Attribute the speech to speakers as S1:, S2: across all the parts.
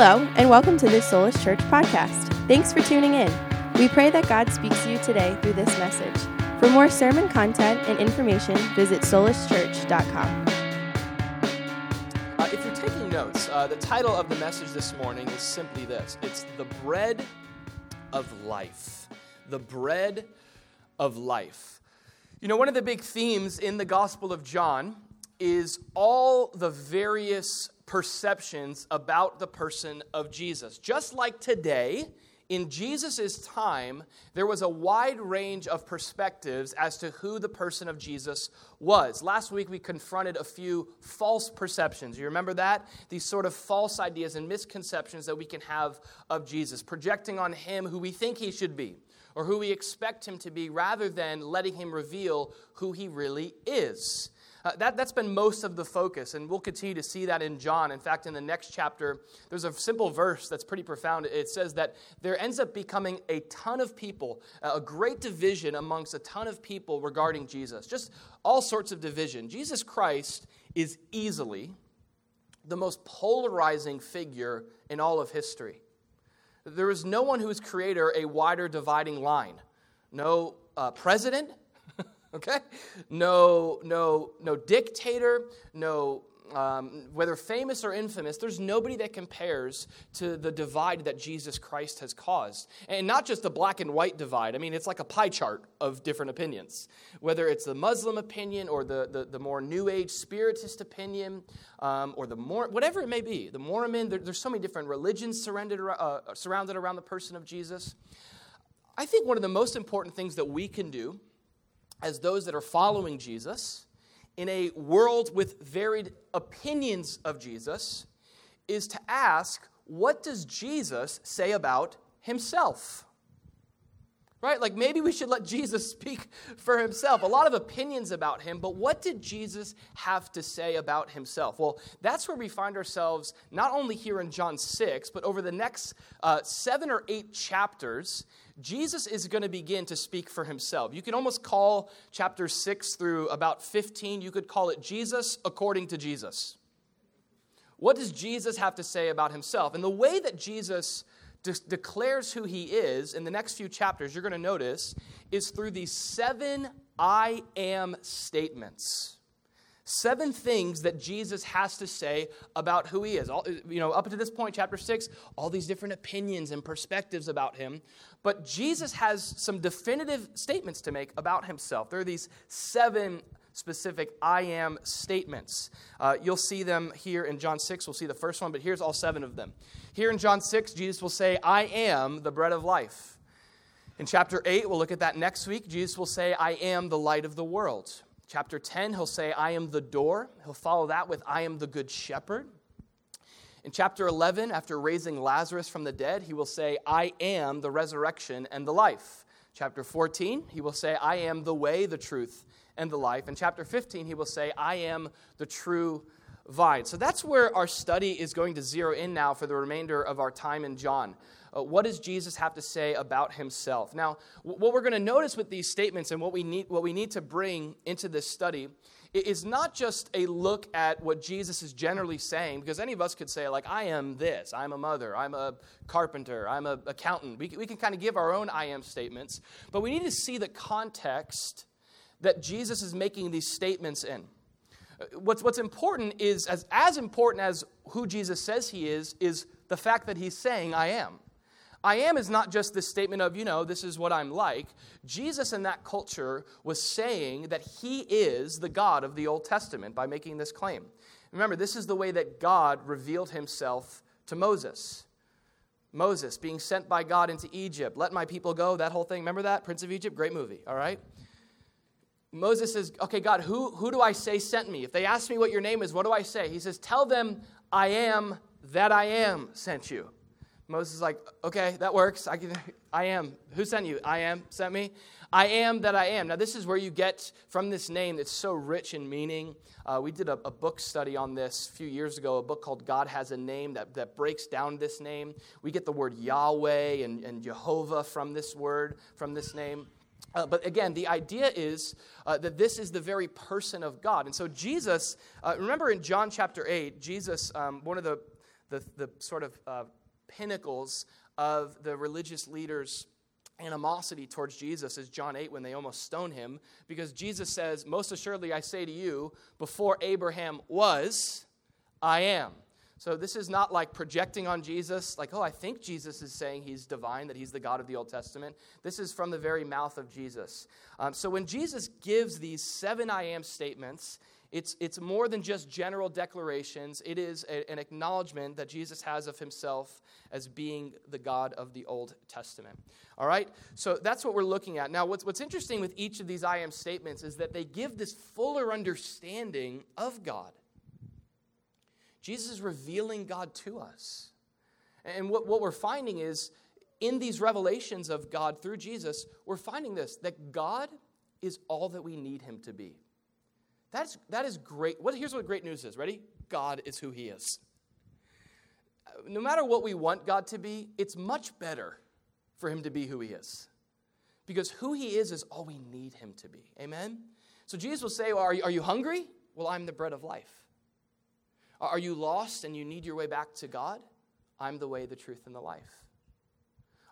S1: Hello, and welcome to this Soulish Church podcast. Thanks for tuning in. We pray that God speaks to you today through this message. For more sermon content and information, visit solishchurch.com.
S2: Uh, if you're taking notes, uh, the title of the message this morning is simply this it's The Bread of Life. The Bread of Life. You know, one of the big themes in the Gospel of John is all the various perceptions about the person of Jesus. Just like today, in Jesus' time, there was a wide range of perspectives as to who the person of Jesus was. Last week, we confronted a few false perceptions. You remember that? These sort of false ideas and misconceptions that we can have of Jesus, projecting on him who we think he should be or who we expect him to be, rather than letting him reveal who he really is. Uh, that, that's been most of the focus, and we'll continue to see that in John. In fact, in the next chapter, there's a simple verse that's pretty profound. It says that there ends up becoming a ton of people, uh, a great division amongst a ton of people regarding Jesus, just all sorts of division. Jesus Christ is easily the most polarizing figure in all of history. There is no one who has created a wider dividing line. No uh, president, okay? No, no, no dictator, no um, whether famous or infamous, there's nobody that compares to the divide that Jesus Christ has caused. And not just the black and white divide, I mean, it's like a pie chart of different opinions. Whether it's the Muslim opinion or the, the, the more New Age Spiritist opinion, um, or the more, whatever it may be, the Mormon, there, there's so many different religions surrounded, uh, surrounded around the person of Jesus. I think one of the most important things that we can do as those that are following Jesus in a world with varied opinions of Jesus is to ask, what does Jesus say about himself? Right? Like maybe we should let Jesus speak for himself. A lot of opinions about him, but what did Jesus have to say about himself? Well, that's where we find ourselves not only here in John 6, but over the next uh, seven or eight chapters Jesus is going to begin to speak for himself. You can almost call chapter 6 through about 15, you could call it Jesus according to Jesus. What does Jesus have to say about himself? And the way that Jesus de- declares who he is in the next few chapters, you're going to notice, is through these seven I am statements seven things that Jesus has to say about who he is. All, you know, up to this point, chapter six, all these different opinions and perspectives about him. But Jesus has some definitive statements to make about himself. There are these seven specific I am statements. Uh, you'll see them here in John 6. We'll see the first one, but here's all seven of them. Here in John 6, Jesus will say, I am the bread of life. In chapter 8, we'll look at that next week. Jesus will say, I am the light of the world. Chapter 10, he'll say, I am the door. He'll follow that with, I am the good shepherd. In chapter 11, after raising Lazarus from the dead, he will say, I am the resurrection and the life. Chapter 14, he will say, I am the way, the truth, and the life. In chapter 15, he will say, I am the true vine. So that's where our study is going to zero in now for the remainder of our time in John. Uh, what does Jesus have to say about himself? Now, what we're going to notice with these statements and what we need, what we need to bring into this study is not just a look at what Jesus is generally saying, because any of us could say, like, I am this, I'm a mother, I'm a carpenter, I'm an accountant. We, we can kind of give our own I am statements, but we need to see the context that Jesus is making these statements in. Uh, what's, what's important is, as, as important as who Jesus says he is, is the fact that he's saying, I am. I am is not just this statement of, you know, this is what I'm like. Jesus in that culture was saying that he is the God of the Old Testament by making this claim. Remember, this is the way that God revealed himself to Moses. Moses being sent by God into Egypt. Let my people go, that whole thing. Remember that? Prince of Egypt? Great movie, all right? Moses says, Okay, God, who, who do I say sent me? If they ask me what your name is, what do I say? He says, Tell them I am that I am sent you. Moses is like, okay, that works. I can I am. Who sent you? I am sent me. I am that I am. Now, this is where you get from this name that's so rich in meaning. Uh, we did a, a, book study on this a few years ago, a book called God Has a Name that, that breaks down this name. We get the word Yahweh and, and Jehovah from this word, from this name. Uh, but again, the idea is uh, that this is the very person of God. And so, Jesus, uh, remember in John chapter 8, Jesus, um, one of the the, the sort of uh, pinnacles of the religious leaders' animosity towards Jesus is John 8 when they almost stone him because Jesus says, Most assuredly I say to you, before Abraham was, I am. So this is not like projecting on Jesus, like, oh, I think Jesus is saying he's divine, that he's the God of the Old Testament. This is from the very mouth of Jesus. Um, so when Jesus gives these seven I am statements, it's, it's more than just general declarations. It is a, an acknowledgement that Jesus has of himself as being the God of the Old Testament. All right? So that's what we're looking at. Now, what's, what's interesting with each of these I am statements is that they give this fuller understanding of God. Jesus is revealing God to us. And what, what we're finding is in these revelations of God through Jesus, we're finding this that God is all that we need him to be. That's, that is great. What, here's what great news is. Ready? God is who he is. No matter what we want God to be, it's much better for him to be who he is. Because who he is is all we need him to be. Amen? So Jesus will say, well, are, you, are you hungry? Well, I'm the bread of life. Are you lost and you need your way back to God? I'm the way, the truth, and the life.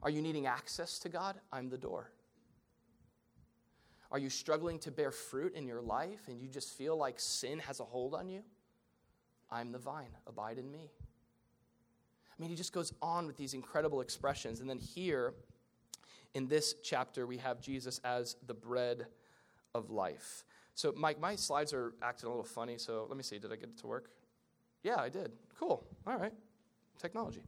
S2: Are you needing access to God? I'm the door. Are you struggling to bear fruit in your life and you just feel like sin has a hold on you? I'm the vine. Abide in me. I mean, he just goes on with these incredible expressions. And then here in this chapter, we have Jesus as the bread of life. So, Mike, my slides are acting a little funny. So, let me see. Did I get it to work? Yeah, I did. Cool. All right. Technology.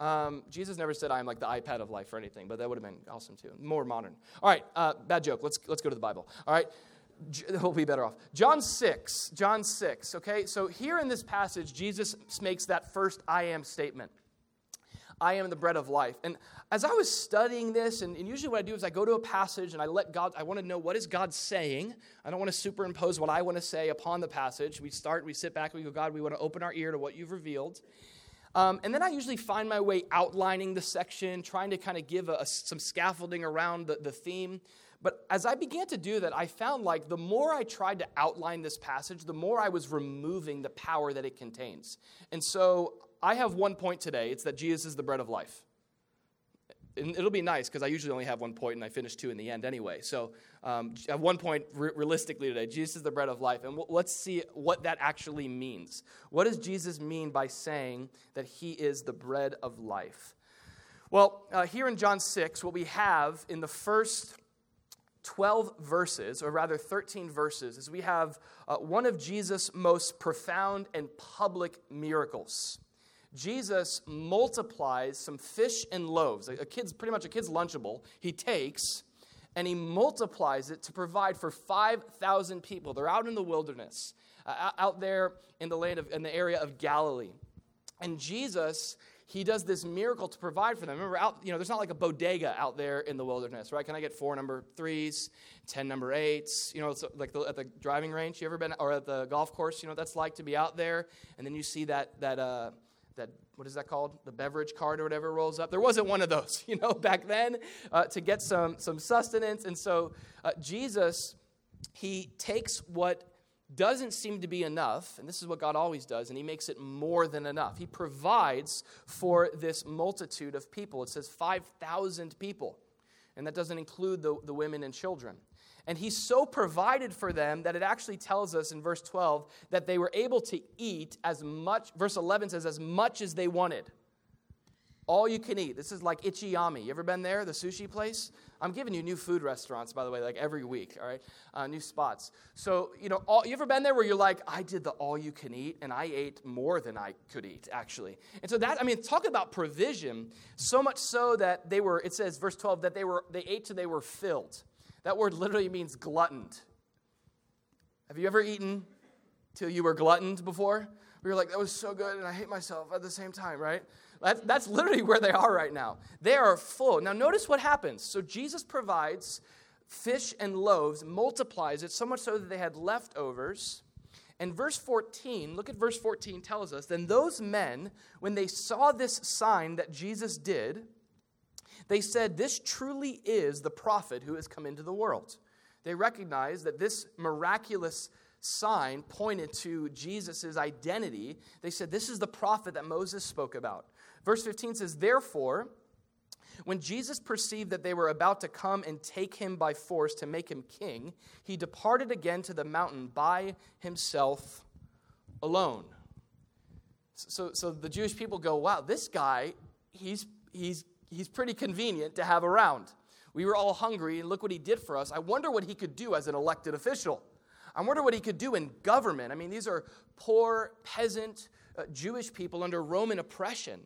S2: Um, Jesus never said I'm like the iPad of life or anything, but that would have been awesome too. More modern. All right, uh, bad joke. Let's, let's go to the Bible. All right, we'll be better off. John 6, John 6, okay? So here in this passage, Jesus makes that first I am statement. I am the bread of life. And as I was studying this, and, and, usually what I do is I go to a passage and I let God, I want to know what is God saying. I don't want to superimpose what I want to say upon the passage. We start, we sit back, we go, God, we want to open our ear to what you've revealed. Um, and then I usually find my way outlining the section, trying to kind of give a, a, some scaffolding around the, the theme. But as I began to do that, I found like the more I tried to outline this passage, the more I was removing the power that it contains. And so I have one point today it's that Jesus is the bread of life. And it'll be nice because I usually only have one point and I finish two in the end anyway. So, um, at one point, re- realistically today, Jesus is the bread of life. And w- let's see what that actually means. What does Jesus mean by saying that he is the bread of life? Well, uh, here in John 6, what we have in the first 12 verses, or rather 13 verses, is we have uh, one of Jesus' most profound and public miracles. Jesus multiplies some fish and loaves, a kid's pretty much a kid's lunchable. He takes and he multiplies it to provide for 5,000 people. They're out in the wilderness, uh, out there in the land of in the area of Galilee. And Jesus he does this miracle to provide for them. Remember, out, you know, there's not like a bodega out there in the wilderness, right? Can I get four number threes, ten number eights? You know, it's like the, at the driving range. You ever been, or at the golf course? You know, that's like to be out there, and then you see that that uh, that what is that called? The beverage cart or whatever rolls up. There wasn't one of those you know back then uh, to get some some sustenance. And so uh, jesus he takes what doesn't seem to be enough and this is what god always does and he makes it more than enough. He provides for this multitude of people. It says 5000 people. And that doesn't include the, the women and children and he so provided for them that it actually tells us in verse 12 that they were able to eat as much, verse 11 says, as much as they wanted. All you can eat. This is like Ichiyami. You ever been there, the sushi place? I'm giving you new food restaurants, by the way, like every week, all right? Uh, new spots. So, you know, all, you ever been there where you're like, I did the all you can eat, and I ate more than I could eat, actually. And so that, I mean, talk about provision, so much so that they were, it says, verse 12, that they were, they ate till they were filled. That word literally means gluttoned. Have you ever eaten till you were gluttoned before? We were like, that was so good, and I hate myself at the same time, right? That's, that's literally where they are right now. They are full. Now, notice what happens. So, Jesus provides fish and loaves, multiplies it so much so that they had leftovers. And verse 14, look at verse 14, tells us then those men, when they saw this sign that Jesus did, they said, This truly is the prophet who has come into the world. They recognized that this miraculous sign pointed to Jesus' identity. They said, This is the prophet that Moses spoke about. Verse 15 says, Therefore, when Jesus perceived that they were about to come and take him by force to make him king, he departed again to the mountain by himself alone. So, so the Jewish people go, wow, this guy, he's, he's, he's pretty convenient to have around. We were all hungry, and look what he did for us. I wonder what he could do as an elected official. I wonder what he could do in government. I mean, these are poor, peasant uh, Jewish people under Roman oppression.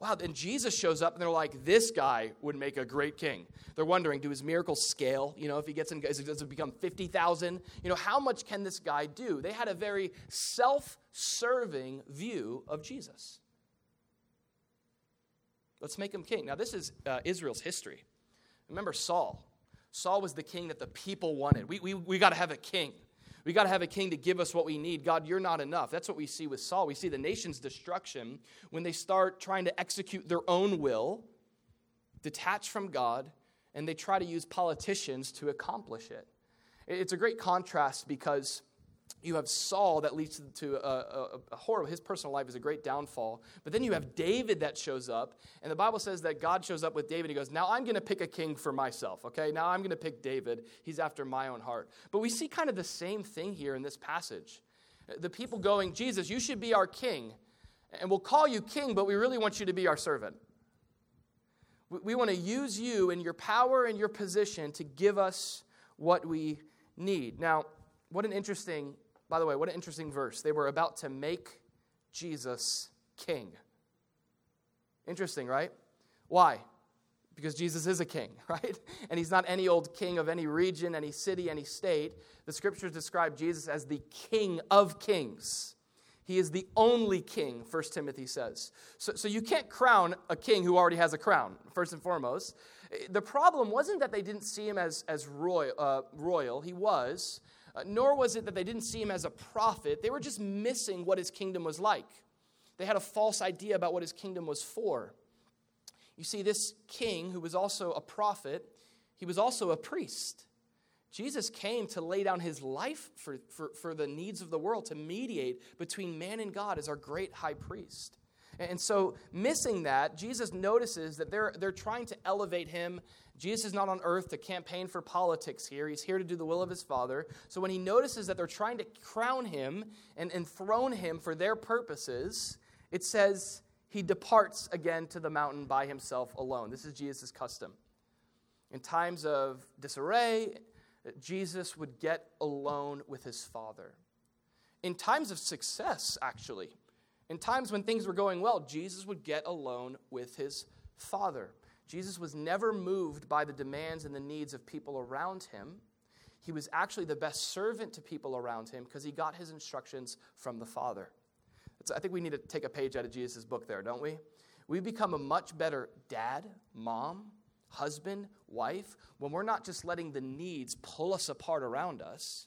S2: Wow, then Jesus shows up and they're like, this guy would make a great king. They're wondering, do his miracles scale? You know, if he gets in, does it become 50,000? You know, how much can this guy do? They had a very self serving view of Jesus. Let's make him king. Now, this is uh, Israel's history. Remember Saul. Saul was the king that the people wanted. We, we, we got to have a king. We got to have a king to give us what we need. God, you're not enough. That's what we see with Saul. We see the nation's destruction when they start trying to execute their own will, detach from God, and they try to use politicians to accomplish it. It's a great contrast because you have Saul that leads to a, a, a, horrible, his personal life is a great downfall. But then you have David that shows up, and the Bible says that God shows up with David. He goes, Now I'm going to pick a king for myself, okay? Now I'm going to pick David. He's after my own heart. But we see kind of the same thing here in this passage. The people going, Jesus, you should be our king, and we'll call you king, but we really want you to be our servant. We, we want to use you and your power and your position to give us what we need. Now, what an interesting by the way, what an interesting verse. They were about to make Jesus king. Interesting, right? Why? Because Jesus is a king, right? And he's not any old king of any region, any city, any state. The scriptures describe Jesus as the king of kings. He is the only king, 1 Timothy says. So, so you can't crown a king who already has a crown, first and foremost. The problem wasn't that they didn't see him as, as uh, royal. He was. Uh, nor was it that they didn't see him as a prophet. They were just missing what his kingdom was like. They had a false idea about what his kingdom was for. You see, this king, who was also a prophet, he was also a priest. Jesus came to lay down his life for, for, for the needs of the world, to mediate between man and God as our great high priest. And so, missing that, Jesus notices that they're, they're trying to elevate him Jesus is not on earth to campaign for politics here. He's here to do the will of his Father. So when he notices that they're trying to crown him and enthrone him for their purposes, it says he departs again to the mountain by himself alone. This is Jesus' custom. In times of disarray, Jesus would get alone with his Father. In times of success, actually, in times when things were going well, Jesus would get alone with his Father. Jesus was never moved by the demands and the needs of people around him. He was actually the best servant to people around him because he got his instructions from the Father. I think we need to take a page out of Jesus' book there, don't we? We become a much better dad, mom, husband, wife when we're not just letting the needs pull us apart around us,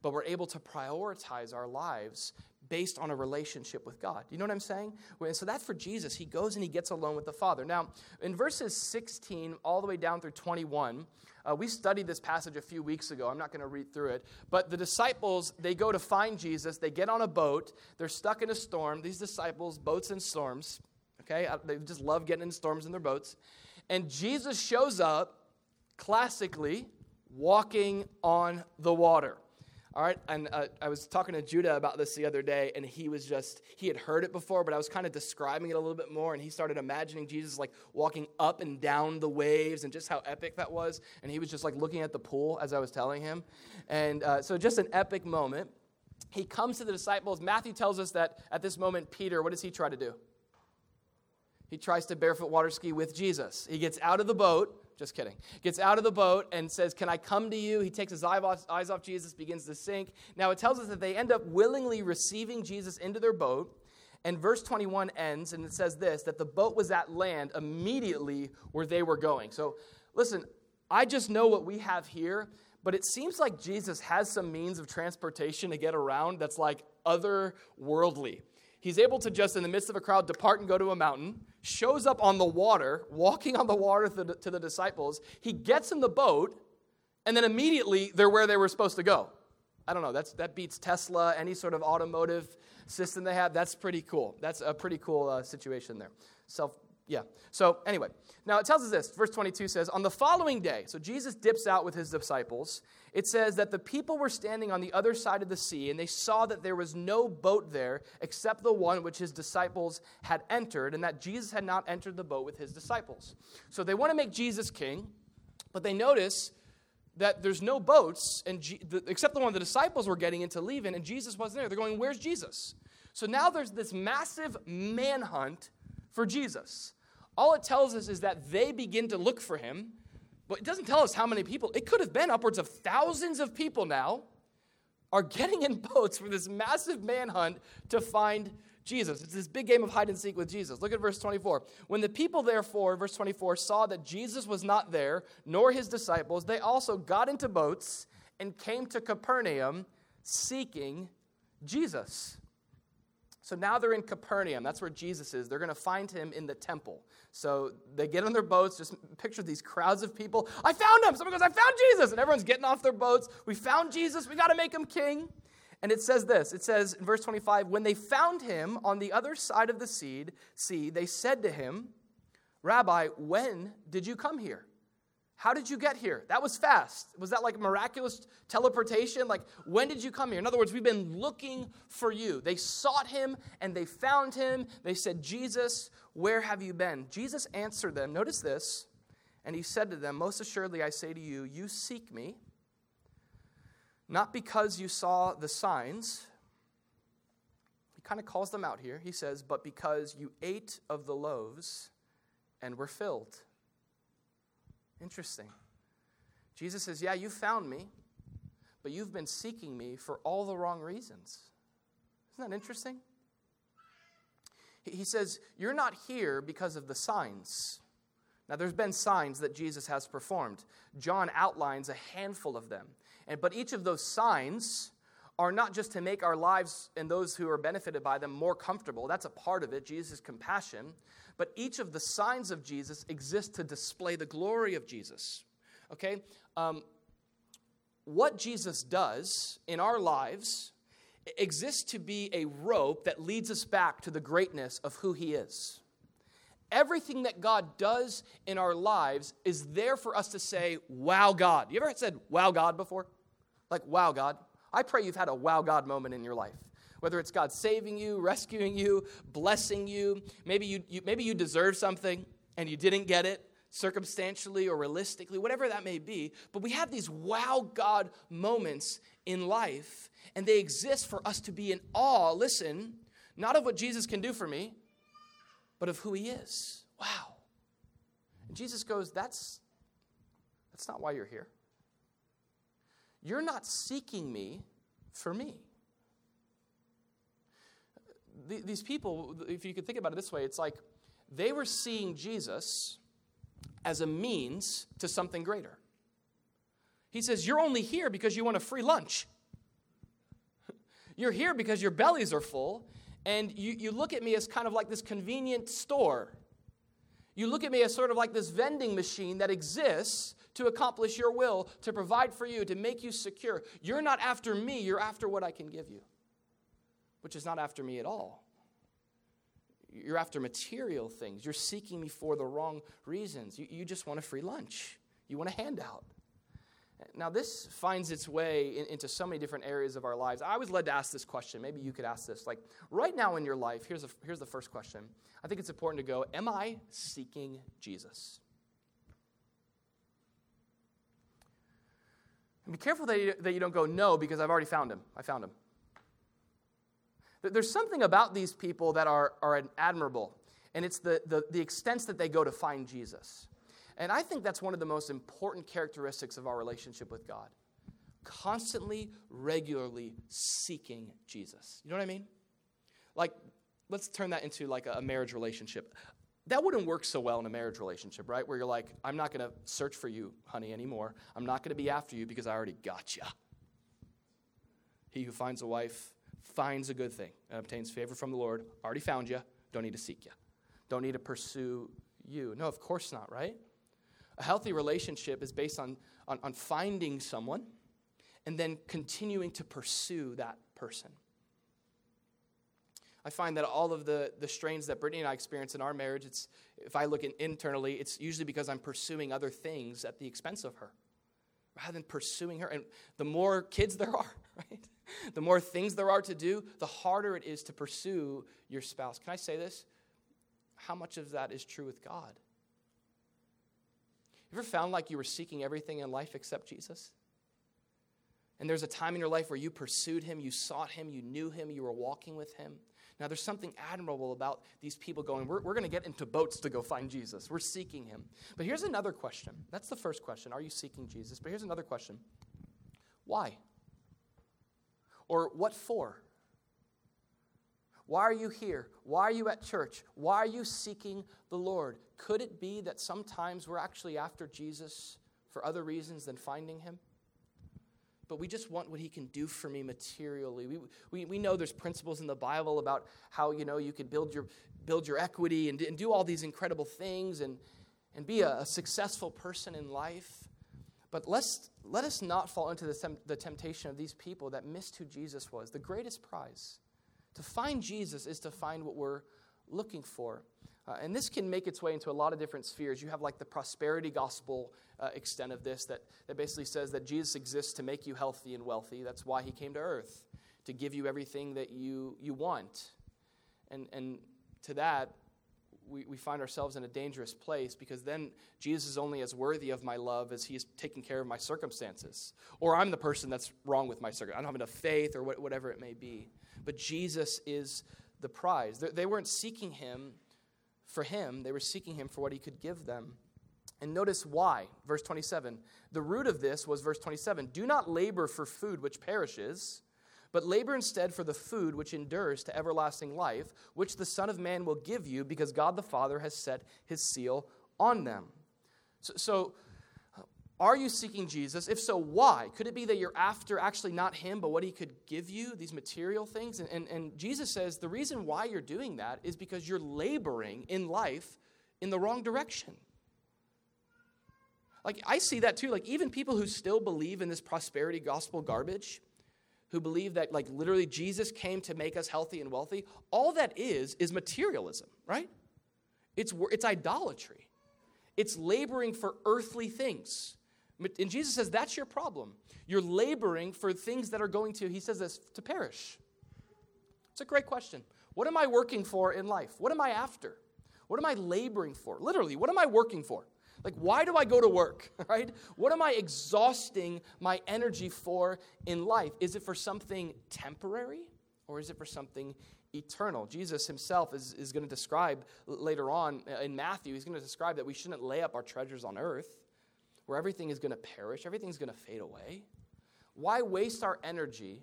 S2: but we're able to prioritize our lives based on a relationship with God. You know what I'm saying? So that's for Jesus. He goes and he gets alone with the Father. Now, in verses 16 all the way down through 21, uh, we studied this passage a few weeks ago. I'm not going to read through it. But the disciples, they go to find Jesus. They get on a boat. They're stuck in a storm. These disciples, boats and storms, okay? Uh, they just love getting in storms in their boats. And Jesus shows up, classically, walking on the water. All right, and uh, I was talking to Judah about this the other day, and he was just, he had heard it before, but I was kind of describing it a little bit more, and he started imagining Jesus like walking up and down the waves and just how epic that was. And he was just like looking at the pool as I was telling him. And uh, so, just an epic moment. He comes to the disciples. Matthew tells us that at this moment, Peter, what does he try to do? He tries to barefoot water ski with Jesus. He gets out of the boat just kidding. Gets out of the boat and says, Can I come to you? He takes his eyes off Jesus, begins to sink. Now it tells us that they end up willingly receiving Jesus into their boat. And verse 21 ends, and it says this that the boat was at land immediately where they were going. So listen, I just know what we have here, but it seems like Jesus has some means of transportation to get around that's like otherworldly. He's able to just, in the midst of a crowd, depart and go to a mountain, shows up on the water, walking on the water to the, to the disciples. He gets in the boat, and then immediately they're where they were supposed to go. I don't know. That's, that beats Tesla, any sort of automotive system they have. That's pretty cool. That's a pretty cool uh, situation there. Self, yeah. So, anyway, now it tells us this. Verse 22 says, On the following day, so Jesus dips out with his disciples. It says that the people were standing on the other side of the sea, and they saw that there was no boat there except the one which his disciples had entered, and that Jesus had not entered the boat with his disciples. So, they want to make Jesus king, but they notice that there's no boats, and G- the, except the one the disciples were getting into leaving, and Jesus wasn't there. They're going, Where's Jesus? So now there's this massive manhunt for Jesus. All it tells us is that they begin to look for him, but it doesn't tell us how many people. It could have been upwards of thousands of people now are getting in boats for this massive manhunt to find Jesus. It's this big game of hide and seek with Jesus. Look at verse 24. When the people, therefore, verse 24, saw that Jesus was not there, nor his disciples, they also got into boats and came to Capernaum seeking Jesus. So now they're in Capernaum. That's where Jesus is. They're going to find him in the temple. So they get on their boats. Just picture these crowds of people. I found him. Someone goes, I found Jesus. And everyone's getting off their boats. We found Jesus. We got to make him king. And it says this it says in verse 25, when they found him on the other side of the sea, they said to him, Rabbi, when did you come here? How did you get here? That was fast. Was that like miraculous teleportation? Like, when did you come here? In other words, we've been looking for you. They sought him and they found him. They said, Jesus, where have you been? Jesus answered them. Notice this. And he said to them, Most assuredly, I say to you, you seek me not because you saw the signs. He kind of calls them out here. He says, But because you ate of the loaves and were filled. Interesting. Jesus says, Yeah, you found me, but you've been seeking me for all the wrong reasons. Isn't that interesting? He says, You're not here because of the signs. Now, there's been signs that Jesus has performed. John outlines a handful of them. And, but each of those signs are not just to make our lives and those who are benefited by them more comfortable. That's a part of it, Jesus' compassion. But each of the signs of Jesus exist to display the glory of Jesus. Okay? Um, what Jesus does in our lives exists to be a rope that leads us back to the greatness of who he is. Everything that God does in our lives is there for us to say, Wow, God. You ever said, Wow, God before? Like, Wow, God. I pray you've had a Wow, God moment in your life. Whether it's God saving you, rescuing you, blessing you, maybe you, you maybe you deserve something and you didn't get it circumstantially or realistically, whatever that may be. But we have these wow God moments in life, and they exist for us to be in awe, listen, not of what Jesus can do for me, but of who he is. Wow. And Jesus goes, That's, that's not why you're here. You're not seeking me for me. These people, if you could think about it this way, it's like they were seeing Jesus as a means to something greater. He says, You're only here because you want a free lunch. You're here because your bellies are full, and you, you look at me as kind of like this convenient store. You look at me as sort of like this vending machine that exists to accomplish your will, to provide for you, to make you secure. You're not after me, you're after what I can give you, which is not after me at all. You're after material things. You're seeking me for the wrong reasons. You, you just want a free lunch, you want a handout. Now, this finds its way in, into so many different areas of our lives. I was led to ask this question. Maybe you could ask this. Like, right now in your life, here's, a, here's the first question. I think it's important to go Am I seeking Jesus? And be careful that you, that you don't go, No, because I've already found him. I found him. There's something about these people that are, are admirable, and it's the, the, the extents that they go to find Jesus. And I think that's one of the most important characteristics of our relationship with God. Constantly, regularly seeking Jesus. You know what I mean? Like, let's turn that into like a marriage relationship. That wouldn't work so well in a marriage relationship, right? Where you're like, I'm not going to search for you, honey, anymore. I'm not going to be after you because I already got you. He who finds a wife finds a good thing and obtains favor from the Lord. Already found you. Don't need to seek you. Don't need to pursue you. No, of course not, right? A healthy relationship is based on, on, on finding someone and then continuing to pursue that person. I find that all of the, the strains that Brittany and I experience in our marriage, it's, if I look in, internally, it's usually because I'm pursuing other things at the expense of her rather than pursuing her. And the more kids there are, right? The more things there are to do, the harder it is to pursue your spouse. Can I say this? How much of that is true with God? You ever found like you were seeking everything in life except Jesus? And there's a time in your life where you pursued him, you sought him, you knew him, you were walking with him. Now, there's something admirable about these people going, we're, we're going to get into boats to go find Jesus. We're seeking him. But here's another question. That's the first question. Are you seeking Jesus? But here's another question Why? Or what for? Why are you here? Why are you at church? Why are you seeking the Lord? Could it be that sometimes we're actually after Jesus for other reasons than finding him? but we just want what he can do for me materially. We, we, we know there's principles in the Bible about how, you know, you can build your, build your equity and, and do all these incredible things and, and be a, a successful person in life. But let's, let us not fall into the, the temptation of these people that missed who Jesus was. The greatest prize. To find Jesus is to find what we're looking for. Uh, and this can make its way into a lot of different spheres. You have like the prosperity gospel uh, extent of this that, that basically says that Jesus exists to make you healthy and wealthy. That's why he came to earth, to give you everything that you, you want. And, and to that, we, we find ourselves in a dangerous place because then Jesus is only as worthy of my love as he is taking care of my circumstances. Or I'm the person that's wrong with my circumstances. I don't have enough faith or whatever it may be. But Jesus is the prize. They, they weren't seeking him for him, they were seeking him for what he could give them. And notice why. Verse 27. The root of this was verse 27 Do not labor for food which perishes, but labor instead for the food which endures to everlasting life, which the Son of Man will give you, because God the Father has set his seal on them. So, so are you seeking Jesus? If so, why? Could it be that you're after actually not Him, but what He could give you, these material things? And, and, and, Jesus says the reason why you're doing that is because you're laboring in life in the wrong direction. Like, I see that too. Like, even people who still believe in this prosperity gospel garbage, who believe that, like, literally Jesus came to make us healthy and wealthy, all that is, is materialism, right? It's, it's idolatry. It's laboring for earthly things. And Jesus says, That's your problem. You're laboring for things that are going to, he says this, to perish. It's a great question. What am I working for in life? What am I after? What am I laboring for? Literally, what am I working for? Like, why do I go to work, right? What am I exhausting my energy for in life? Is it for something temporary or is it for something eternal? Jesus himself is, is going to describe later on uh, in Matthew, he's going to describe that we shouldn't lay up our treasures on earth where everything is going to perish, everything's going to fade away? Why waste our energy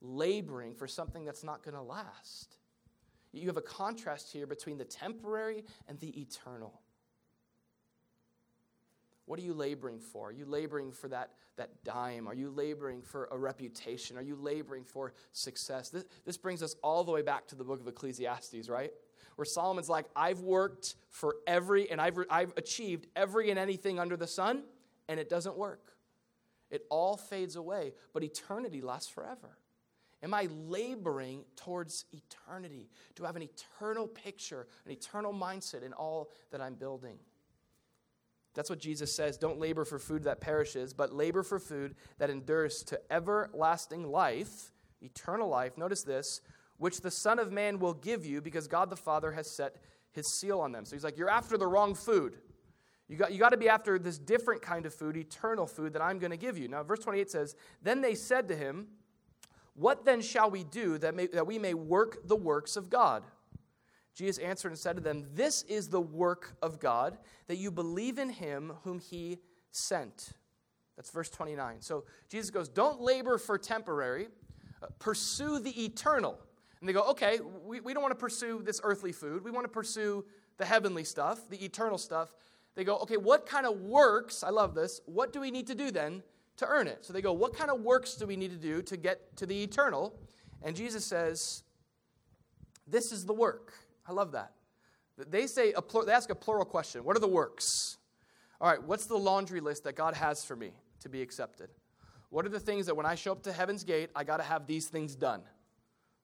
S2: laboring for something that's not going to last? You have a contrast here between the temporary and the eternal. What are you laboring for? Are you laboring for that, that dime? Are you laboring for a reputation? Are you laboring for success? This, this brings us all the way back to the book of Ecclesiastes, right? where Solomon's like, I've worked for every, and I've, I've achieved every and anything under the sun, and it doesn't work. It all fades away, but eternity lasts forever. Am I laboring towards eternity? Do I have an eternal picture, an eternal mindset in all that I'm building? That's what Jesus says. Don't labor for food that perishes, but labor for food that endures to everlasting life, eternal life. Notice this which the Son of Man will give you because God the Father has set his seal on them. So he's like, You're after the wrong food. You got, you got to be after this different kind of food, eternal food that I'm going to give you. Now, verse 28 says, Then they said to him, What then shall we do that, may, that we may work the works of God? Jesus answered and said to them, This is the work of God, that you believe in him whom he sent. That's verse 29. So Jesus goes, Don't labor for temporary, uh, pursue the eternal. And they go, okay, we, we don't want to pursue this earthly food. We want to pursue the heavenly stuff, the eternal stuff. They go, okay, what kind of works, I love this, what do we need to do then to earn it? So they go, what kind of works do we need to do to get to the eternal? And Jesus says, this is the work. I love that. They say, a plur- they ask a plural question. What are the works? All right, what's the laundry list that God has for me to be accepted? What are the things that when I show up to heaven's gate, I got to have these things done?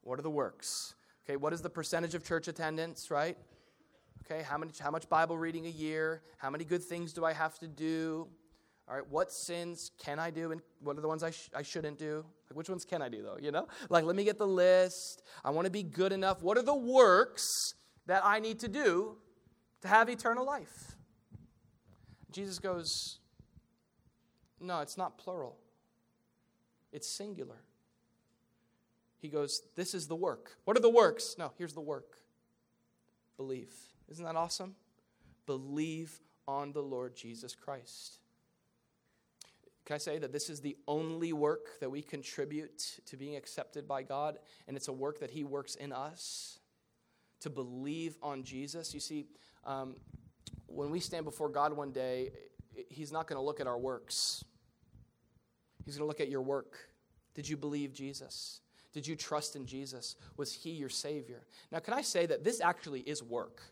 S2: What are the works? Okay, what is the percentage of church attendance, right? Okay, how, many, how much Bible reading a year? How many good things do I have to do? All right, what sins can I do and what are the ones I, sh- I shouldn't do? Like, which ones can I do, though? You know? Like, let me get the list. I want to be good enough. What are the works that I need to do to have eternal life? Jesus goes, No, it's not plural, it's singular. He goes, This is the work. What are the works? No, here's the work believe. Isn't that awesome? Believe on the Lord Jesus Christ. Can I say that this is the only work that we contribute to being accepted by God, and it's a work that He works in us to believe on Jesus? You see, um, when we stand before God one day, He's not going to look at our works, He's going to look at your work. Did you believe Jesus? Did you trust in Jesus? Was He your Savior? Now, can I say that this actually is work?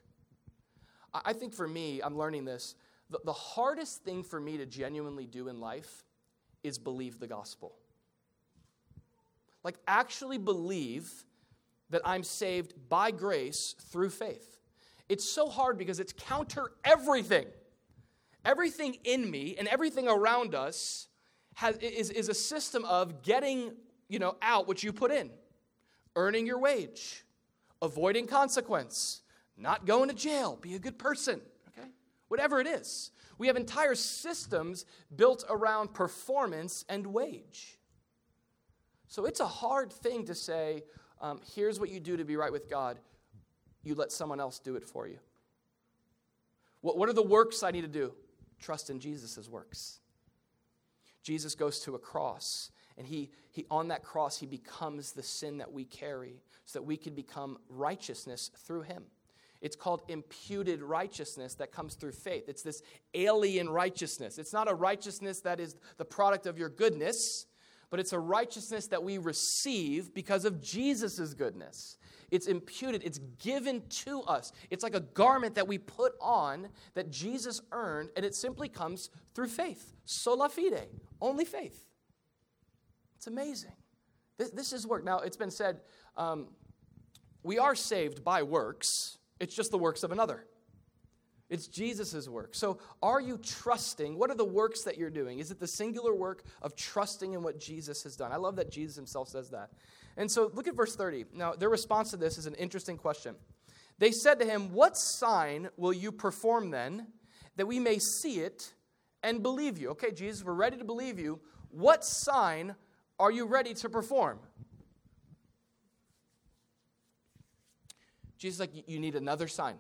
S2: I think for me, I'm learning this. The, the hardest thing for me to genuinely do in life is believe the gospel. Like, actually believe that I'm saved by grace through faith. It's so hard because it's counter everything. Everything in me and everything around us has, is, is a system of getting you know, out what you put in, earning your wage, avoiding consequence, not going to jail, be a good person? Whatever it is. We have entire systems built around performance and wage. So it's a hard thing to say, um, here's what you do to be right with God. You let someone else do it for you. What, what are the works I need to do? Trust in Jesus' works. Jesus goes to a cross, and he, he on that cross, he becomes the sin that we carry so that we can become righteousness through him. It's called imputed righteousness that comes through faith. It's this alien righteousness. It's not a righteousness that is the product of your goodness, but it's a righteousness that we receive because of Jesus' goodness. It's imputed, it's given to us. It's like a garment that we put on that Jesus earned, and it simply comes through faith. Sola fide, only faith. It's amazing. This, this is work. Now, it's been said um, we are saved by works it's just the works of another. It's Jesus' work. So, are you trusting? What are the works that you're doing? Is it the singular work of trusting in what Jesus has done? I love that Jesus himself says that. And so, look at verse 30. Now, their response to this is an interesting question. They said to him, What sign will you perform then, that we may see it and believe you? Okay, Jesus, we're ready to believe you. What sign are you ready to perform? Jesus like, you need another sign.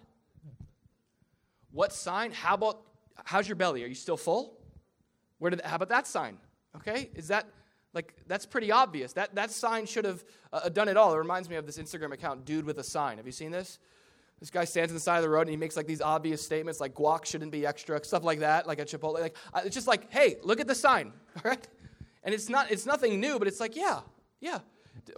S2: What sign? How about, how's your belly? Are you still full? Where did, how about that sign? Okay, is that, like, that's pretty obvious. That, that sign should have uh, done it all. It reminds me of this Instagram account, Dude with a Sign. Have you seen this? This guy stands on the side of the road and he makes like these obvious statements like guac shouldn't be extra, stuff like that, like a Chipotle. Like, uh, it's just like, hey, look at the sign, all right? And it's not, it's nothing new, but it's like, yeah, yeah.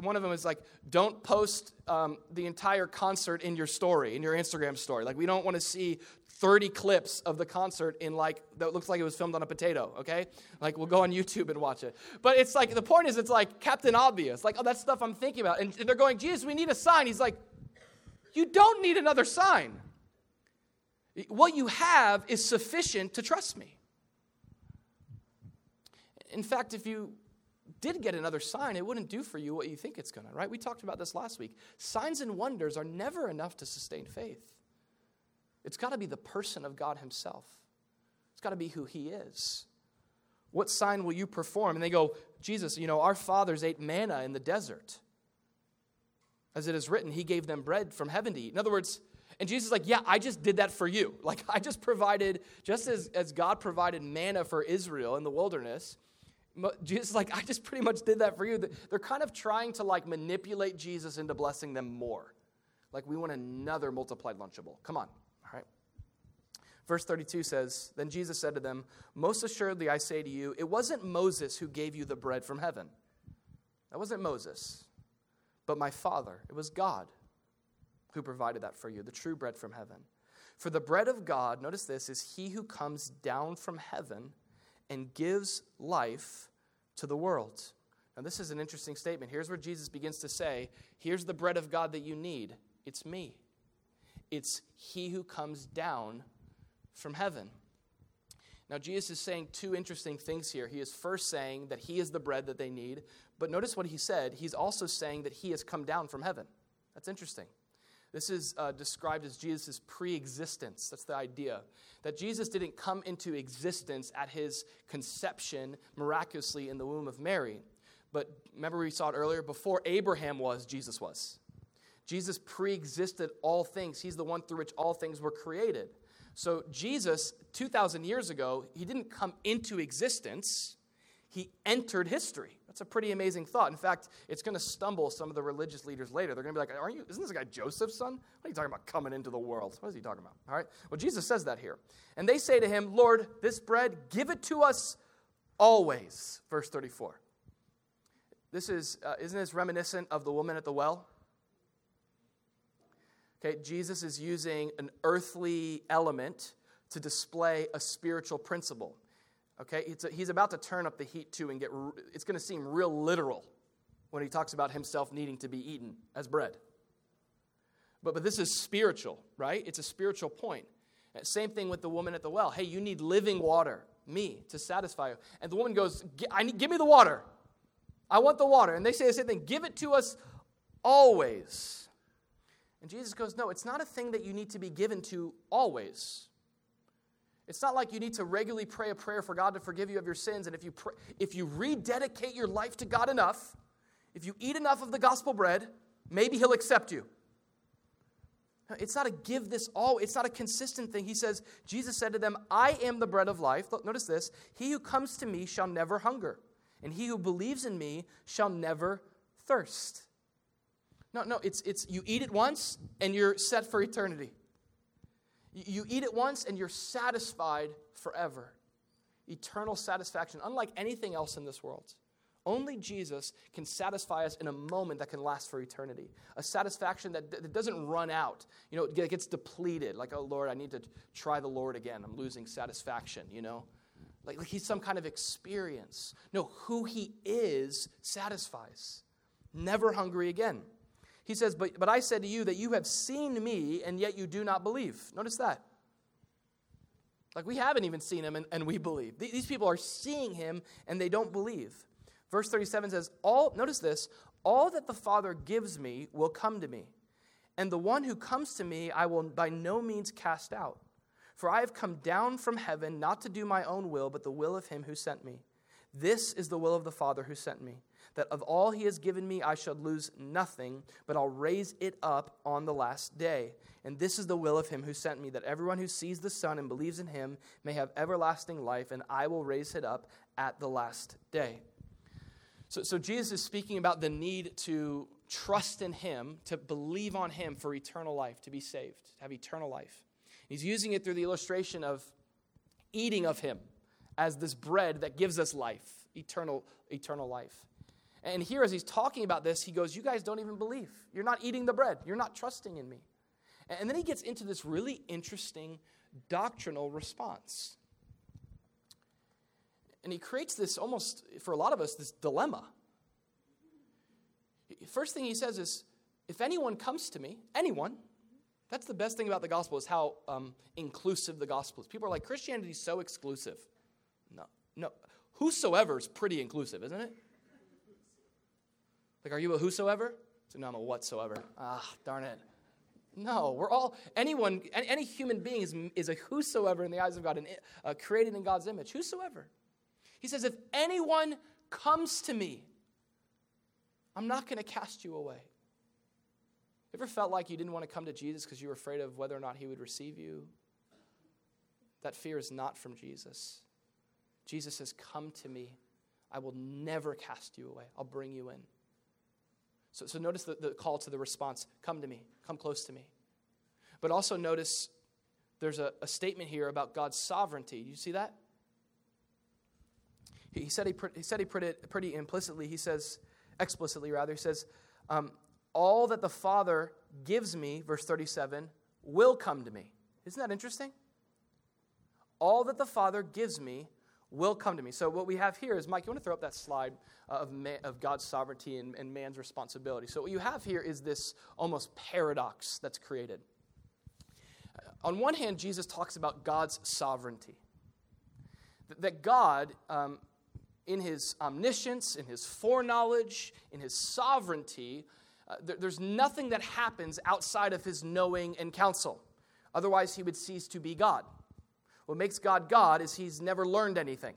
S2: One of them is like, don't post um, the entire concert in your story, in your Instagram story. Like, we don't want to see 30 clips of the concert in like, that looks like it was filmed on a potato, okay? Like, we'll go on YouTube and watch it. But it's like, the point is, it's like Captain Obvious. Like, oh, that's stuff I'm thinking about. And they're going, Jesus, we need a sign. He's like, you don't need another sign. What you have is sufficient to trust me. In fact, if you did get another sign, it wouldn't do for you what you think it's going to, right? We talked about this last week. Signs and wonders are never enough to sustain faith. It's got to be the person of God Himself, it's got to be who He is. What sign will you perform? And they go, Jesus, you know, our fathers ate manna in the desert. As it is written, He gave them bread from heaven to eat. In other words, and Jesus is like, Yeah, I just did that for you. Like, I just provided, just as, as God provided manna for Israel in the wilderness, Jesus like, I just pretty much did that for you. They're kind of trying to like manipulate Jesus into blessing them more. Like, we want another multiplied lunchable. Come on. All right. Verse 32 says, Then Jesus said to them, Most assuredly I say to you, it wasn't Moses who gave you the bread from heaven. That wasn't Moses, but my Father. It was God who provided that for you, the true bread from heaven. For the bread of God, notice this, is he who comes down from heaven and gives life to the world. Now, this is an interesting statement. Here's where Jesus begins to say, Here's the bread of God that you need. It's me. It's he who comes down from heaven. Now, Jesus is saying two interesting things here. He is first saying that he is the bread that they need, but notice what he said. He's also saying that he has come down from heaven. That's interesting. This is uh, described as Jesus' pre existence. That's the idea. That Jesus didn't come into existence at his conception miraculously in the womb of Mary. But remember, we saw it earlier before Abraham was, Jesus was. Jesus pre existed all things, he's the one through which all things were created. So, Jesus, 2,000 years ago, he didn't come into existence, he entered history. That's a pretty amazing thought. In fact, it's going to stumble some of the religious leaders later. They're going to be like, Aren't you, isn't this guy Joseph's son? What are you talking about coming into the world? What is he talking about? All right. Well, Jesus says that here. And they say to him, Lord, this bread, give it to us always. Verse 34. This is, uh, isn't this reminiscent of the woman at the well? Okay, Jesus is using an earthly element to display a spiritual principle. Okay, a, he's about to turn up the heat too and get, it's going to seem real literal when he talks about himself needing to be eaten as bread. But, but this is spiritual, right? It's a spiritual point. Same thing with the woman at the well. Hey, you need living water, me, to satisfy you. And the woman goes, I need, Give me the water. I want the water. And they say the same thing give it to us always. And Jesus goes, No, it's not a thing that you need to be given to always. It's not like you need to regularly pray a prayer for God to forgive you of your sins. And if you, pray, if you rededicate your life to God enough, if you eat enough of the gospel bread, maybe He'll accept you. It's not a give this all, it's not a consistent thing. He says, Jesus said to them, I am the bread of life. Notice this He who comes to me shall never hunger, and he who believes in me shall never thirst. No, no, it's, it's you eat it once and you're set for eternity. You eat it once and you're satisfied forever. Eternal satisfaction, unlike anything else in this world. Only Jesus can satisfy us in a moment that can last for eternity. A satisfaction that, that doesn't run out. You know, it gets depleted. Like, oh, Lord, I need to try the Lord again. I'm losing satisfaction, you know? Like, like he's some kind of experience. No, who he is satisfies. Never hungry again. He says, but, but I said to you that you have seen me, and yet you do not believe. Notice that. Like we haven't even seen him, and, and we believe. These people are seeing him, and they don't believe. Verse 37 says, All, notice this, all that the Father gives me will come to me, and the one who comes to me I will by no means cast out. For I have come down from heaven not to do my own will, but the will of him who sent me. This is the will of the Father who sent me that of all he has given me I shall lose nothing, but I'll raise it up on the last day. And this is the will of him who sent me, that everyone who sees the Son and believes in him may have everlasting life, and I will raise it up at the last day. So, so Jesus is speaking about the need to trust in him, to believe on him for eternal life, to be saved, to have eternal life. He's using it through the illustration of eating of him as this bread that gives us life, eternal, eternal life. And here, as he's talking about this, he goes, You guys don't even believe. You're not eating the bread. You're not trusting in me. And then he gets into this really interesting doctrinal response. And he creates this almost, for a lot of us, this dilemma. First thing he says is, If anyone comes to me, anyone, that's the best thing about the gospel is how um, inclusive the gospel is. People are like, Christianity is so exclusive. No, no. Whosoever is pretty inclusive, isn't it? Like, are you a whosoever? So, no, I'm a whatsoever. Ah, darn it. No, we're all, anyone, any human being is, is a whosoever in the eyes of God and uh, created in God's image. Whosoever. He says, if anyone comes to me, I'm not going to cast you away. Ever felt like you didn't want to come to Jesus because you were afraid of whether or not he would receive you? That fear is not from Jesus. Jesus says, Come to me. I will never cast you away. I'll bring you in. So, so notice the, the call to the response come to me, come close to me. But also notice there's a, a statement here about God's sovereignty. You see that? He, he said he, he said he put it pretty implicitly. He says, explicitly rather, he says, um, All that the Father gives me, verse 37, will come to me. Isn't that interesting? All that the Father gives me will come to me. So, what we have here is, Mike, you want to throw up that slide uh, of, man, of God's sovereignty and, and man's responsibility. So, what you have here is this almost paradox that's created. Uh, on one hand, Jesus talks about God's sovereignty. That God, um, in his omniscience, in his foreknowledge, in his sovereignty, uh, there, there's nothing that happens outside of his knowing and counsel. Otherwise, he would cease to be God. What makes God God is he's never learned anything.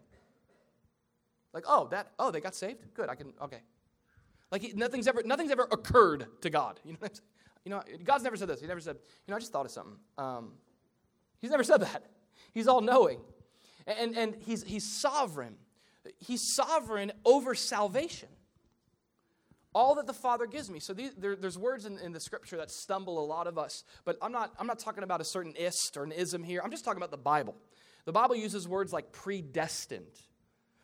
S2: Like, oh, that, oh, they got saved? Good, I can, okay. Like, he, nothing's ever, nothing's ever occurred to God. You know what I'm saying? You know, God's never said this. He never said, you know, I just thought of something. Um, he's never said that. He's all knowing. And, and he's, he's sovereign. He's sovereign over salvation all that the Father gives me. So these, there, there's words in, in, the scripture that stumble a lot of us, but I'm not, I'm not talking about a certain ist or an ism here. I'm just talking about the Bible. The Bible uses words like predestined,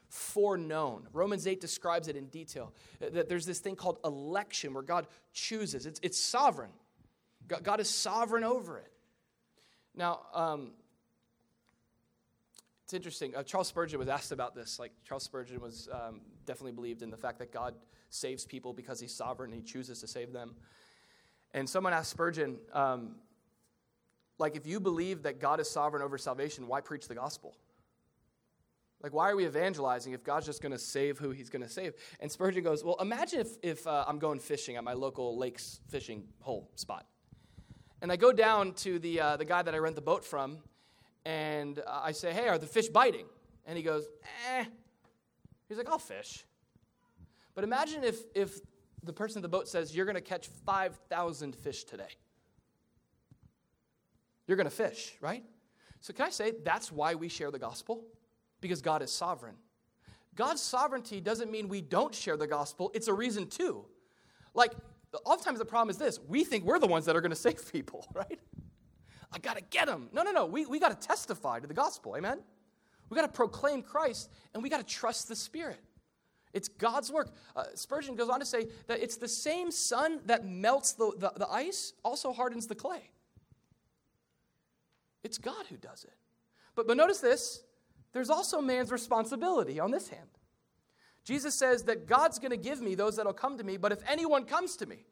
S2: foreknown. Romans 8 describes it in detail. That there's this thing called election where God chooses, it's, it's sovereign. God, is sovereign over it. Now, um, it's interesting. Uh, Charles Spurgeon was asked about this. Like, Charles Spurgeon was um, definitely believed in the fact that God saves people because he's sovereign and he chooses to save them. And someone asked Spurgeon, um, like, if you believe that God is sovereign over salvation, why preach the gospel? Like, why are we evangelizing if God's just going to save who he's going to save? And Spurgeon goes, Well, imagine if, if uh, I'm going fishing at my local lakes fishing hole spot. And I go down to the, uh, the guy that I rent the boat from, and I say, Hey, are the fish biting? And he goes, Eh. He's like, I'll fish. But imagine if, if the person in the boat says, You're going to catch 5,000 fish today. You're going to fish, right? So, can I say that's why we share the gospel? Because God is sovereign. God's sovereignty doesn't mean we don't share the gospel, it's a reason to. Like, oftentimes the problem is this we think we're the ones that are going to save people, right? I got to get them. No, no, no. We, we got to testify to the gospel. Amen? We got to proclaim Christ and we got to trust the Spirit. It's God's work. Uh, Spurgeon goes on to say that it's the same sun that melts the, the, the ice, also hardens the clay. It's God who does it. But, but notice this there's also man's responsibility on this hand. Jesus says that God's going to give me those that'll come to me, but if anyone comes to me,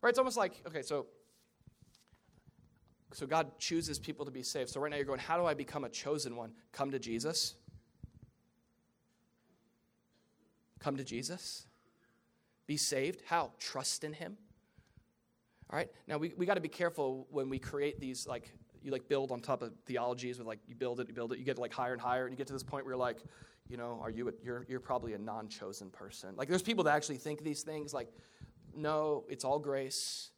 S2: right? It's almost like, okay, so so God chooses people to be saved. So right now you're going, how do I become a chosen one? Come to Jesus. Come to Jesus. Be saved. How? Trust in Him. All right. Now we, we got to be careful when we create these like you like build on top of theologies with like you build it, you build it, you get like higher and higher, and you get to this point where you're like, you know, are you a, you're you're probably a non-chosen person. Like there's people that actually think these things. Like, no, it's all grace,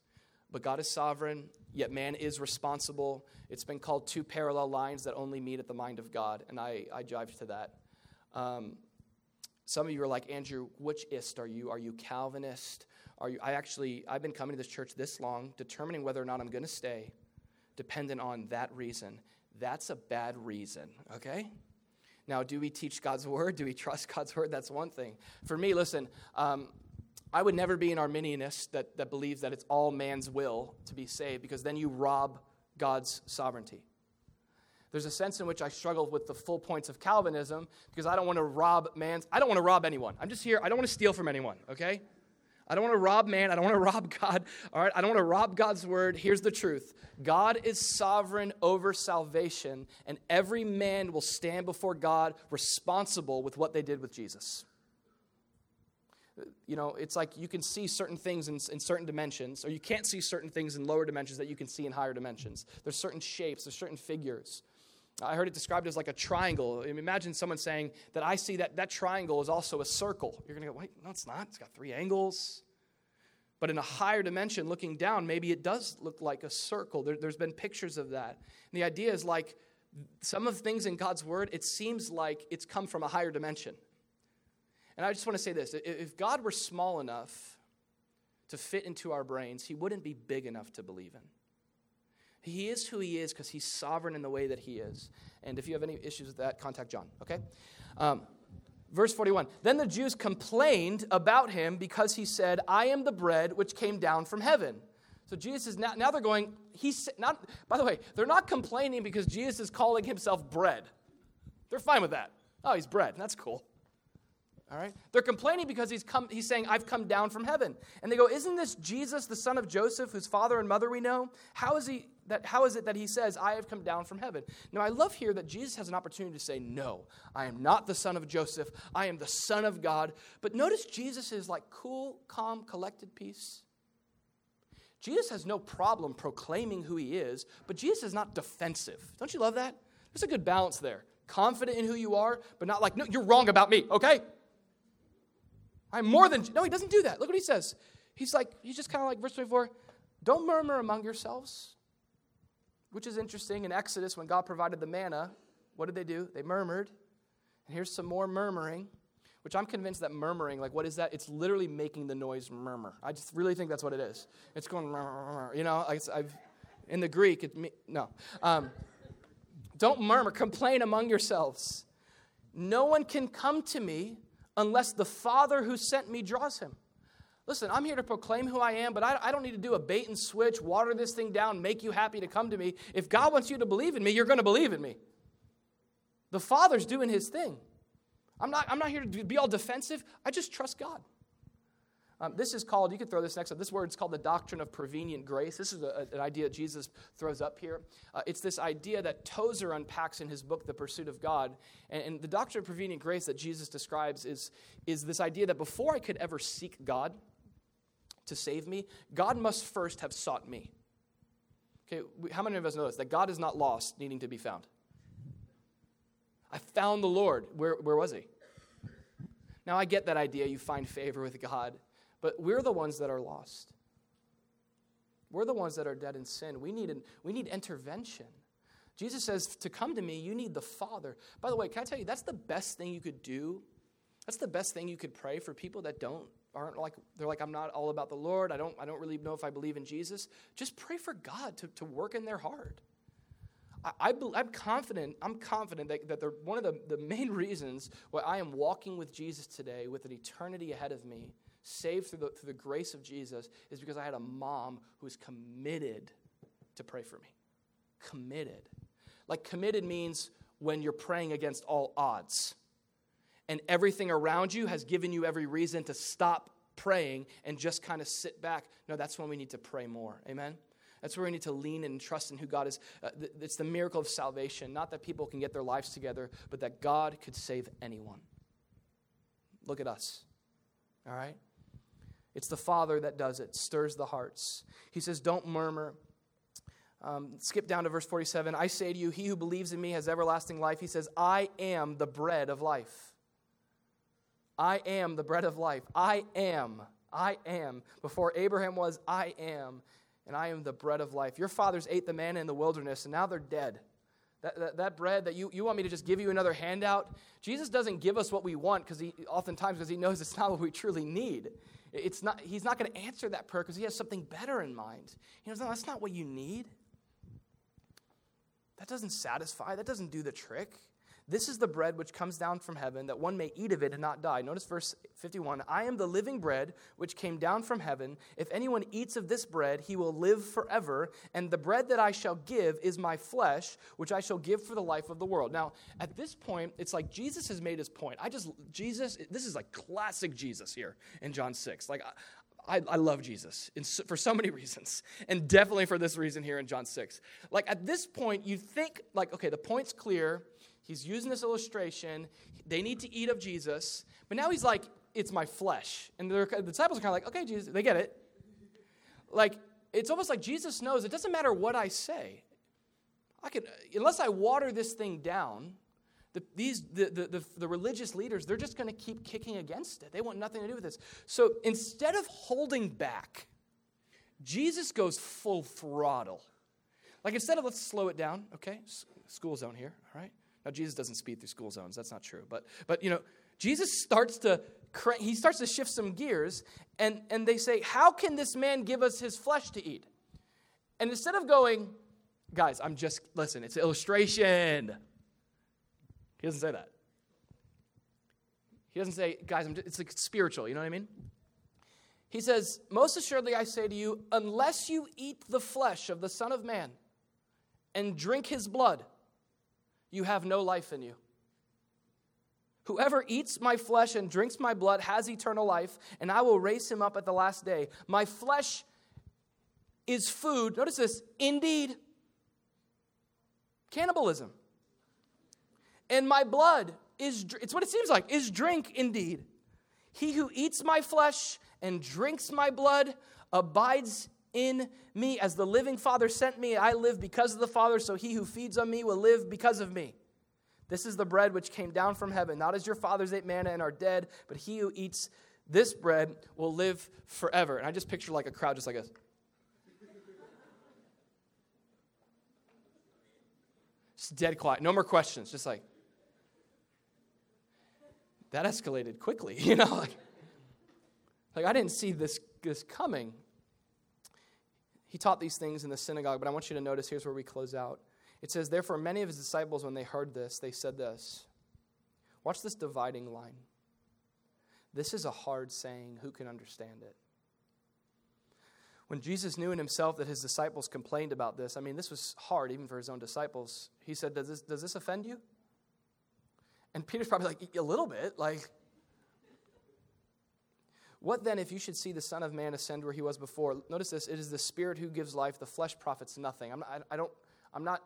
S2: but God is sovereign. Yet man is responsible. It's been called two parallel lines that only meet at the mind of God, and I I jive to that. Um, some of you are like, Andrew, which ist are you? Are you Calvinist? Are you, I actually, I've been coming to this church this long, determining whether or not I'm going to stay, dependent on that reason. That's a bad reason, okay? Now, do we teach God's word? Do we trust God's word? That's one thing. For me, listen, um, I would never be an Arminianist that, that believes that it's all man's will to be saved, because then you rob God's sovereignty. There's a sense in which I struggle with the full points of Calvinism because I don't want to rob man's, I don't want to rob anyone. I'm just here, I don't want to steal from anyone, okay? I don't want to rob man. I don't want to rob God. All right. I don't want to rob God's word. Here's the truth God is sovereign over salvation, and every man will stand before God responsible with what they did with Jesus. You know, it's like you can see certain things in, in certain dimensions, or you can't see certain things in lower dimensions that you can see in higher dimensions. There's certain shapes, there's certain figures. I heard it described as like a triangle. Imagine someone saying that I see that that triangle is also a circle. You're going to go, wait, no, it's not. It's got three angles. But in a higher dimension, looking down, maybe it does look like a circle. There, has been pictures of that. And the idea is like some of the things in God's word, it seems like it's come from a higher dimension. And I just want to say this if God were small enough to fit into our brains, he wouldn't be big enough to believe in. He is who he is because he's sovereign in the way that he is. And if you have any issues with that, contact John, okay? Um, verse 41 Then the Jews complained about him because he said, I am the bread which came down from heaven. So Jesus is now, now they're going, he's not, by the way, they're not complaining because Jesus is calling himself bread. They're fine with that. Oh, he's bread. That's cool. All right? They're complaining because he's, come, he's saying, I've come down from heaven. And they go, Isn't this Jesus, the son of Joseph, whose father and mother we know? How is, he, that, how is it that he says, I have come down from heaven? Now, I love here that Jesus has an opportunity to say, No, I am not the son of Joseph. I am the son of God. But notice Jesus is like cool, calm, collected peace. Jesus has no problem proclaiming who he is, but Jesus is not defensive. Don't you love that? There's a good balance there. Confident in who you are, but not like, no, you're wrong about me, okay? I'm more than. No, he doesn't do that. Look what he says. He's like, he's just kind of like verse 24 don't murmur among yourselves, which is interesting. In Exodus, when God provided the manna, what did they do? They murmured. And here's some more murmuring, which I'm convinced that murmuring, like, what is that? It's literally making the noise murmur. I just really think that's what it is. It's going, you know, I've, in the Greek, it, no. Um, don't murmur, complain among yourselves. No one can come to me unless the Father who sent me draws him. Listen, I'm here to proclaim who I am, but I, I, don't need to do a bait and switch, water this thing down, make you happy to come to me. If God wants you to believe in me, you're going to believe in me. The Father's doing his thing. I'm not, I'm not here to be all defensive. I just trust God. Um, this is called, you could throw this next up. This word is called the doctrine of prevenient grace. This is a, an idea Jesus throws up here. Uh, it's this idea that Tozer unpacks in his book, The Pursuit of God. And, and, the doctrine of prevenient grace that Jesus describes is, is this idea that before I could ever seek God to save me, God must first have sought me. Okay, how many of us know this? That God is not lost, needing to be found. I found the Lord. Where, where was he? Now, I get that idea. You find favor with God. But we're the ones that are lost. We're the ones that are dead in sin. We need, an, we need intervention. Jesus says, To come to me, you need the Father. By the way, can I tell you, that's the best thing you could do. That's the best thing you could pray for people that don't aren't like they're like i'm not all about the lord i don't i don't really know if i believe in jesus just pray for god to, to work in their heart I, I'm confident i'm confident that, that one of the, the main reasons why i am walking with jesus today with an eternity ahead of me saved through the, through the grace of Jesus is because I had a mom who was committed to pray for me. Committed. Like, committed means when you're praying against all odds and everything around you has given you every reason to stop praying and just kind of sit back. No, that's when we need to pray more. Amen? That's where we need to lean and trust in who God is. Uh, it's the miracle of salvation, not that people can get their lives together, but that God could save anyone. Look at us. All right? It's the Father that does it, stirs the hearts. He says, Don't murmur. Um, skip down to verse 47. I say to you, he who believes in me has everlasting life. He says, I am the bread of life. I am the bread of life. I am. I am. Before Abraham was, I am. And I am the bread of life. Your fathers ate the manna in the wilderness, and now they're dead. That, that, that, bread that you, you want me to just give you another handout jesus doesn't give us what we want because he oftentimes because he knows it's not what we truly need it's not, he's not going to answer that prayer because he has something better in mind. He knows, no, that's not what you need. That doesn't satisfy, that doesn't do the trick. This is the bread which comes down from heaven, that one may eat of it and not die. Notice verse 51 I am the living bread which came down from heaven. If anyone eats of this bread, he will live forever. And the bread that I shall give is my flesh, which I shall give for the life of the world. Now, at this point, it's like Jesus has made his point. I just, Jesus, this is like classic Jesus here in John 6. Like, I, I, love Jesus for so many reasons, and definitely for this reason here in John 6. Like at this point, you think, like, okay, the point's clear. He's using this illustration. They need to eat of Jesus. But now he's like, it's my flesh. And the disciples are kind of like, okay, Jesus, they get it. Like, it's almost like Jesus knows it doesn't matter what I say. I can, unless I water this thing down, the, these, the, the, the, the religious leaders, they're just going to keep kicking against it. They want nothing to do with this. So instead of holding back, Jesus goes full throttle. Like instead of let's slow it down, okay? School zone here, all right? Now, Jesus doesn't speed through school zones. That's not true. But, but you know, Jesus starts to he starts to shift some gears, and, and they say, How can this man give us his flesh to eat? And instead of going, Guys, I'm just, listen, it's an illustration. He doesn't say that. He doesn't say, Guys, I'm just, it's like spiritual, you know what I mean? He says, Most assuredly I say to you, unless you eat the flesh of the Son of Man and drink his blood, you have no life in you. Whoever eats my flesh and drinks my blood has eternal life, and I will raise him up at the last day. My flesh is food. Notice this indeed, cannibalism. And my blood is, it's what it seems like, is drink indeed. He who eats my flesh and drinks my blood abides in me. As the living Father sent me, I live because of the Father, so he who feeds on me will live because of me. This is the bread which came down from heaven, not as your fathers ate manna and are dead, but he who eats this bread will live forever. And I just picture like a crowd just like this. Just dead quiet. No more questions. Just like, that escalated quickly, you know? Like, like I didn't see this, this coming. He taught these things in the synagogue, but I want you to notice here's where we close out. It says, Therefore, many of his disciples, when they heard this, they said this. Watch this dividing line. This is a hard saying. Who can understand it? When Jesus knew in himself that his disciples complained about this, I mean, this was hard even for his own disciples. He said, Does this, does this offend you? And Peter's probably like, A little bit. Like, what then if you should see the Son of Man ascend where he was before? Notice this it is the Spirit who gives life, the flesh profits nothing. I'm not, I don't, I'm not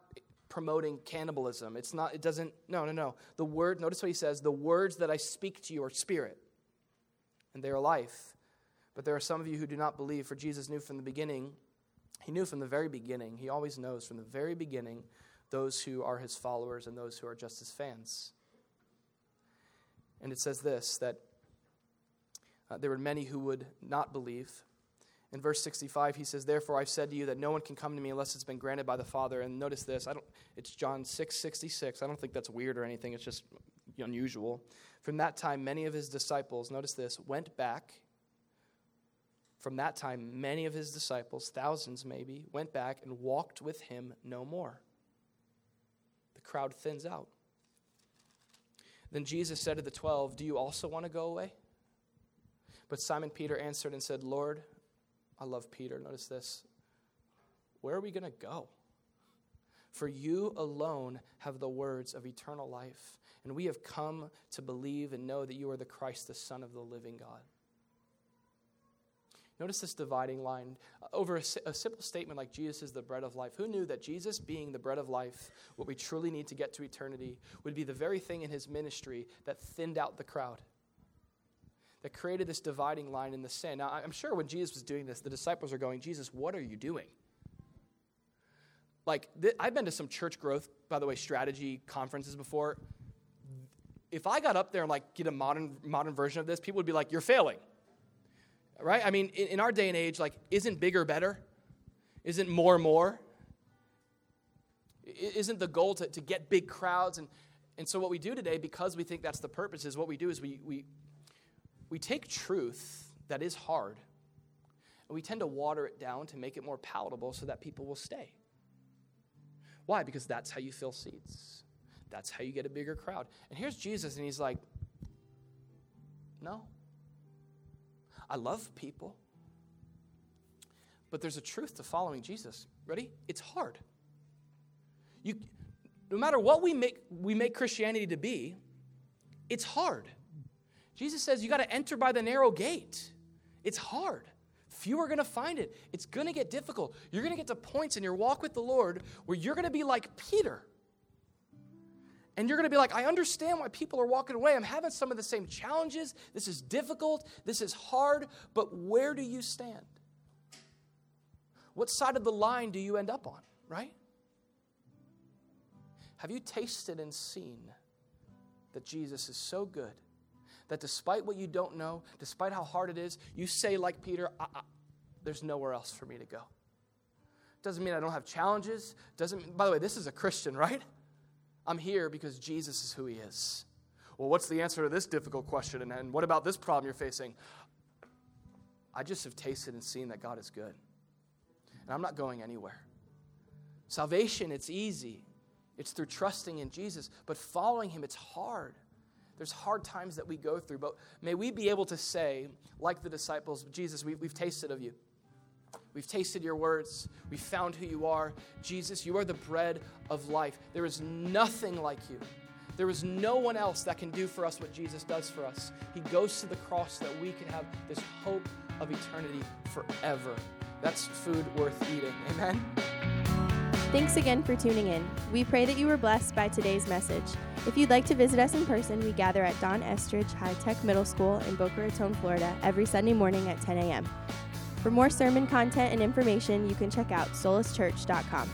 S2: promoting cannibalism. It's not, it doesn't, no, no, no. The word, notice what he says the words that I speak to you are spirit, and they are life. But there are some of you who do not believe, for Jesus knew from the beginning, he knew from the very beginning, he always knows from the very beginning those who are his followers and those who are just his fans. And it says this that uh, there were many who would not believe. In verse 65, he says, Therefore I've said to you that no one can come to me unless it's been granted by the Father. And notice this, I don't, it's John 6 66. I don't think that's weird or anything, it's just unusual. From that time, many of his disciples, notice this, went back. From that time, many of his disciples, thousands maybe, went back and walked with him no more. The crowd thins out. Then Jesus said to the twelve, Do you also want to go away? But Simon Peter answered and said, Lord, I love Peter. Notice this. Where are we going to go? For you alone have the words of eternal life, and we have come to believe and know that you are the Christ, the Son of the living God. Notice this dividing line. Over a, a, simple statement like Jesus is the bread of life, who knew that Jesus, being the bread of life, what we truly need to get to eternity, would be the very thing in his ministry that thinned out the crowd? That created this dividing line in the sin. Now, I'm sure when Jesus was doing this, the disciples are going, Jesus, what are you doing? Like, th- I've been to some church growth, by the way, strategy conferences before. If I got up there and like get a modern modern version of this, people would be like, "You're failing." right? I mean, in, in our day and age, like, isn't bigger better? Isn't more more? Isn't the goal to, to get big crowds? And, and so, what we do today, because we think that's the purpose, is what we do is we, we, we take truth that is hard and we tend to water it down to make it more palatable so that people will stay. Why? Because that's how you fill seats. That's how you get a bigger crowd. And here's Jesus, and he's like, no. I love people. But there's a truth to following Jesus. Ready? It's hard. You, no matter what we make, we make Christianity to be, it's hard. Jesus says you got to enter by the narrow gate. It's hard. Few are going to find it. It's going to get difficult. You're going to get to points in your walk with the Lord where you're going to be like Peter. And you're going to be like, I understand why people are walking away. I'm having some of the same challenges. This is difficult. This is hard. But where do you stand? What side of the line do you end up on, right? Have you tasted and seen that Jesus is so good that despite what you don't know, despite how hard it is, you say, like Peter, I, I, there's nowhere else for me to go? Doesn't mean I don't have challenges. Doesn't, by the way, this is a Christian, right? I'm here because Jesus is who he is. Well, what's the answer to this difficult question? And, and what about this problem you're facing? I just have tasted and seen that God is good. And I'm not going anywhere. Salvation, it's easy. It's through trusting in Jesus, but following him, it's hard. There's hard times that we go through, but may we be able to say, like the disciples, Jesus, we, we've tasted of you. We've tasted your words. We've found who you are. Jesus, you are the bread of life. There is nothing like you. There is no one else that can do for us what Jesus does for us. He goes to the cross so that we can have this hope of eternity forever. That's food worth eating. Amen.
S1: Thanks again for tuning in. We pray that you were blessed by today's message. If you'd like to visit us in person, we gather at Don Estridge High Tech Middle School in Boca Raton, Florida, every Sunday morning at 10 a.m. For more sermon content and information, you can check out solaschurch.com.